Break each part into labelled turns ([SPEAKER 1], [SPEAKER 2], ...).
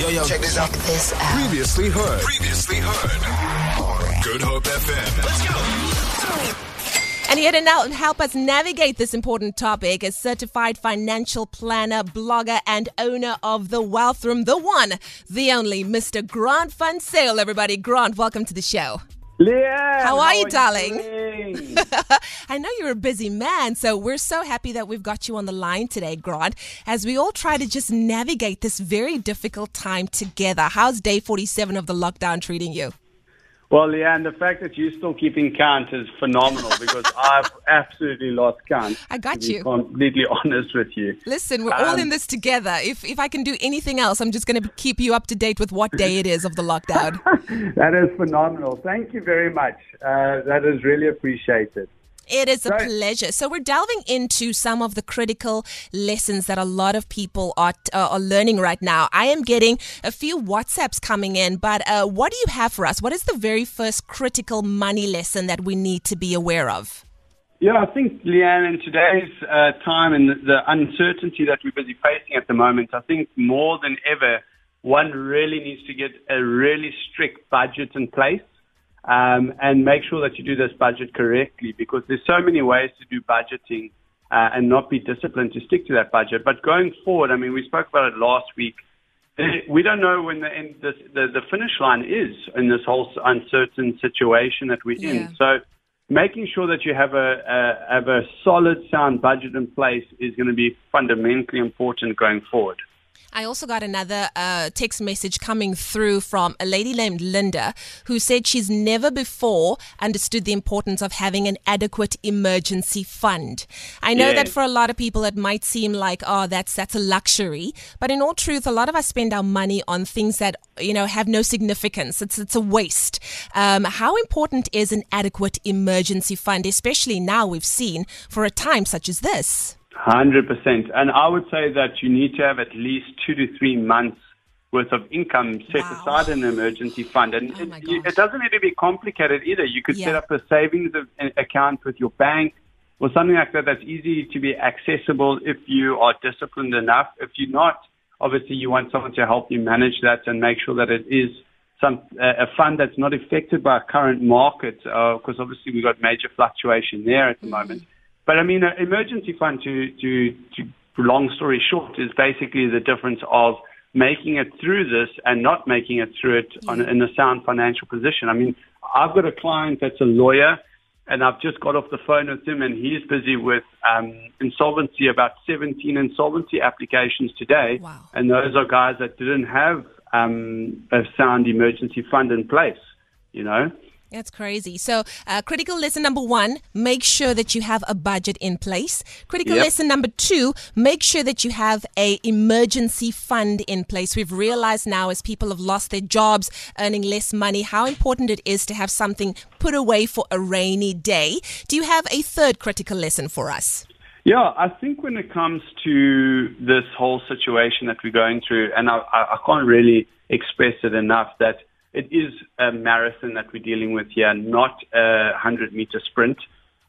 [SPEAKER 1] Yo, yo, check this out.
[SPEAKER 2] This out.
[SPEAKER 3] Previously heard.
[SPEAKER 1] Previously heard.
[SPEAKER 3] Good Hope FM.
[SPEAKER 1] Let's go.
[SPEAKER 4] And here to now help us navigate this important topic is certified financial planner, blogger, and owner of the Wealth Room, the one, the only, Mr. Grant Van Zyl. Everybody, Grant, welcome to the show.
[SPEAKER 5] Leigh-Anne,
[SPEAKER 4] How are you, darling?
[SPEAKER 5] doing?
[SPEAKER 4] I know you're a busy man, so we're so happy that we've got you on the line today, Grant, as we all try to just navigate this very difficult time together. How's day 47 of the lockdown treating you?
[SPEAKER 5] Well, Leigh-Anne, the fact that you're still keeping count is phenomenal because I've absolutely lost count.
[SPEAKER 4] I got you.
[SPEAKER 5] Completely honest with you.
[SPEAKER 4] Listen, we're all
[SPEAKER 5] Um,
[SPEAKER 4] in this together. If if I can do anything else, I'm just going to keep you up to date with what day it is of the lockdown.
[SPEAKER 5] That is phenomenal. Thank you very much. Uh, that is really appreciated.
[SPEAKER 4] It is a
[SPEAKER 5] Right.
[SPEAKER 4] pleasure. So we're delving into some of the critical lessons that a lot of people are uh, are learning right now. I am getting a few WhatsApps coming in, but uh, what do you have for us? What is the very first critical money lesson that we need to be aware of?
[SPEAKER 5] Yeah, I think, Leigh-Anne, in today's uh, time and the, the uncertainty that we're busy facing at the moment, I think more than ever, one really needs to get a really strict budget in place um, and make sure that you do this budget correctly because there's so many ways to do budgeting uh, and not be disciplined to stick to that budget. But going forward, I mean, we spoke about it last week. We don't know when the, end, the, the, the finish line is in this whole uncertain situation that we're
[SPEAKER 4] Yeah.
[SPEAKER 5] in. So making sure that you have a, a have a solid, sound budget in place is going to be fundamentally important going forward.
[SPEAKER 4] I also got another uh, text message coming through from a lady named Linda who said she's never before understood the importance of having an adequate emergency fund. I know that for a lot of people it might seem like oh that's that's a luxury, but in all truth a lot of us spend our money on things that you know have no significance. It's it's a waste. Um, how important is an adequate emergency fund, especially now we've seen for a time such as this?
[SPEAKER 5] Hundred percent, and I would say that you need to have at least two to three months worth of income set
[SPEAKER 4] Wow.
[SPEAKER 5] aside in an emergency fund, and
[SPEAKER 4] Oh
[SPEAKER 5] it, it doesn't need to be complicated either. You could set up a savings account with your bank or something like that. That's easy to be accessible if you are disciplined enough. If you're not, obviously you want someone to help you manage that and make sure that it is some a a fund that's not affected by current market, because uh, obviously we've got major fluctuation there at the mm-hmm. moment. But I mean, an emergency fund, to, to, to long story short, is basically the difference of making it through this and not making it through it on, in a sound financial position. I mean, I've got a client that's a lawyer, and I've just got off the phone with him, and he's busy with um, insolvency, about 17 insolvency applications today.
[SPEAKER 4] Wow.
[SPEAKER 5] And those are guys that didn't have um, a sound emergency fund in place, you know?
[SPEAKER 4] That's crazy. So, uh, critical lesson number one, make sure that you have a budget in place. Critical
[SPEAKER 5] Yep.
[SPEAKER 4] lesson number two, make sure that you have a emergency fund in place. We've realized now as people have lost their jobs, earning less money, how important it is to have something put away for a rainy day. Do you have a third critical lesson for us?
[SPEAKER 5] Yeah, I think when it comes to this whole situation that we're going through, and I, I I can't really express it enough that it is a marathon that we're dealing with here, not a 100 meter sprint.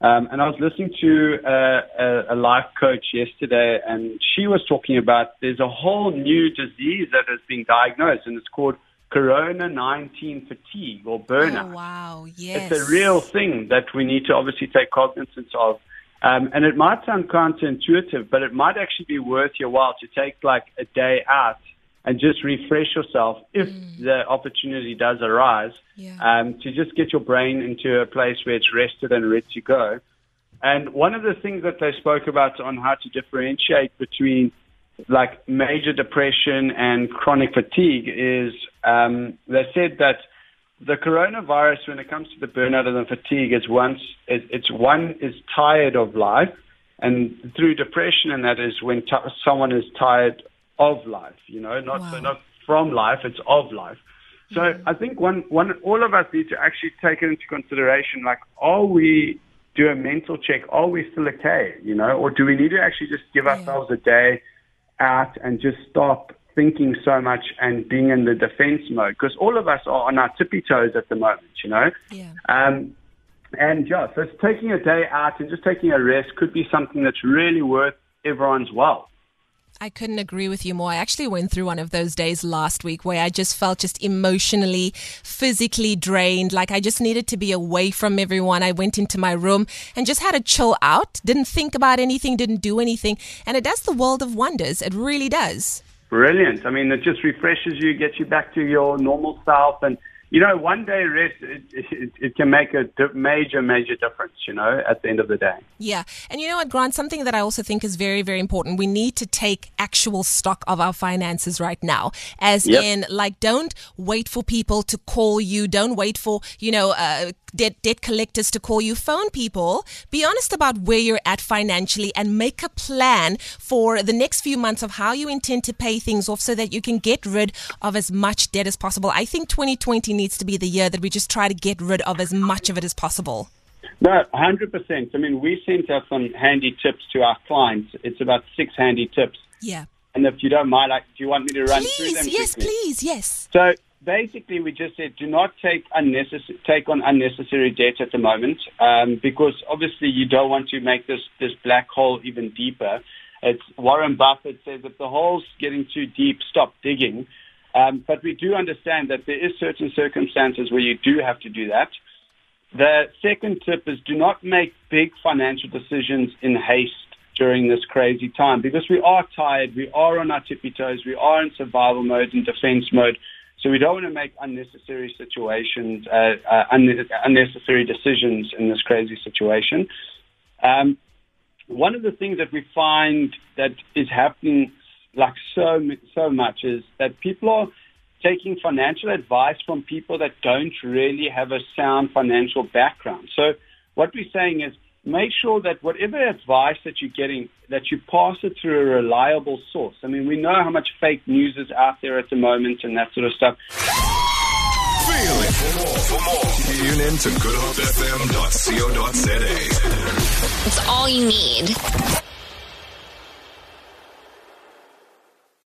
[SPEAKER 5] Um, and I was listening to a, a, a life coach yesterday, and she was talking about there's a whole new disease that has been diagnosed, and it's called Corona 19 fatigue or burnout.
[SPEAKER 4] Oh, wow. Yes.
[SPEAKER 5] It's a real thing that we need to obviously take cognizance of. Um, and it might sound counterintuitive, but it might actually be worth your while to take like a day out and just refresh yourself if the opportunity does arise.
[SPEAKER 4] Yeah.
[SPEAKER 5] Um, to just get your brain into a place where it's rested and ready to go. And one of the things that they spoke about on how to differentiate between like major depression and chronic fatigue is um, they said that the coronavirus, when it comes to the burnout and the fatigue, is once it, it's one is tired of life, and through depression, and that is when t- someone is tired of life. You know, not so not from life, it's of life. So I think one one all of us need to actually take it into consideration. Like, are we do a mental check? Are we still okay? You know, or do we need to actually just give ourselves a day out and just stop thinking so much and being in the defense mode? Because all of us are on our tippy toes at the moment. You know.
[SPEAKER 4] Yeah.
[SPEAKER 5] Um, and yeah, so it's taking a day out and just taking a rest could be something that's really worth everyone's while.
[SPEAKER 4] I couldn't agree with you more. I actually went through one of those days last week where I just felt just emotionally, physically drained. Like I just needed to be away from everyone. I went into my room and just had to chill out. Didn't think about anything, didn't do anything. And it does the world of wonders. It really does.
[SPEAKER 5] Brilliant. I mean, it just refreshes you, gets you back to your normal self. And, you know, one day rest, it, it, it can make a major, major difference, you know, at the end of the day.
[SPEAKER 4] Yeah. And you know what, Grant, something that I also think is very, very important. We need to take actual stock of our finances right now. As
[SPEAKER 5] Yep.
[SPEAKER 4] in, like, don't wait for people to call you. Don't wait for, you know, uh, debt, debt collectors to call you. Phone people. Be honest about where you're at financially and make a plan for the next few months of how you intend to pay things off so that you can get rid of as much debt as possible. I think 2020 needs to be the year that we just try to get rid of as much of it as possible.
[SPEAKER 5] No, 100%. I mean, we sent out some handy tips to our clients. It's about six handy tips.
[SPEAKER 4] Yeah.
[SPEAKER 5] And if you don't mind, like, do you want me to run through them?
[SPEAKER 4] Please, yes,
[SPEAKER 5] quickly?
[SPEAKER 4] please, yes.
[SPEAKER 5] So basically, we just said do not take unnecessary take on unnecessary debt at the moment, um, because obviously you don't want to make this this black hole even deeper. It's Warren Buffett says if the hole's getting too deep, stop digging. Um, but we do understand that there is certain circumstances where you do have to do that. The second tip is do not make big financial decisions in haste during this crazy time because we are tired, we are on our tippy toes, we are in survival mode and defense mode. So we don't want to make unnecessary situations, uh, uh, unne- unnecessary decisions in this crazy situation. Um, one of the things that we find that is happening like so so much is that people are taking financial advice from people that don't really have a sound financial background. So what we're saying is make sure that whatever advice that you're getting, that you pass it through a reliable source. I mean, we know how much fake news is out there at the moment and that sort of stuff.
[SPEAKER 1] Feel it. For more, for more, tune in to goodhopefm.co.za.
[SPEAKER 2] It's all you need.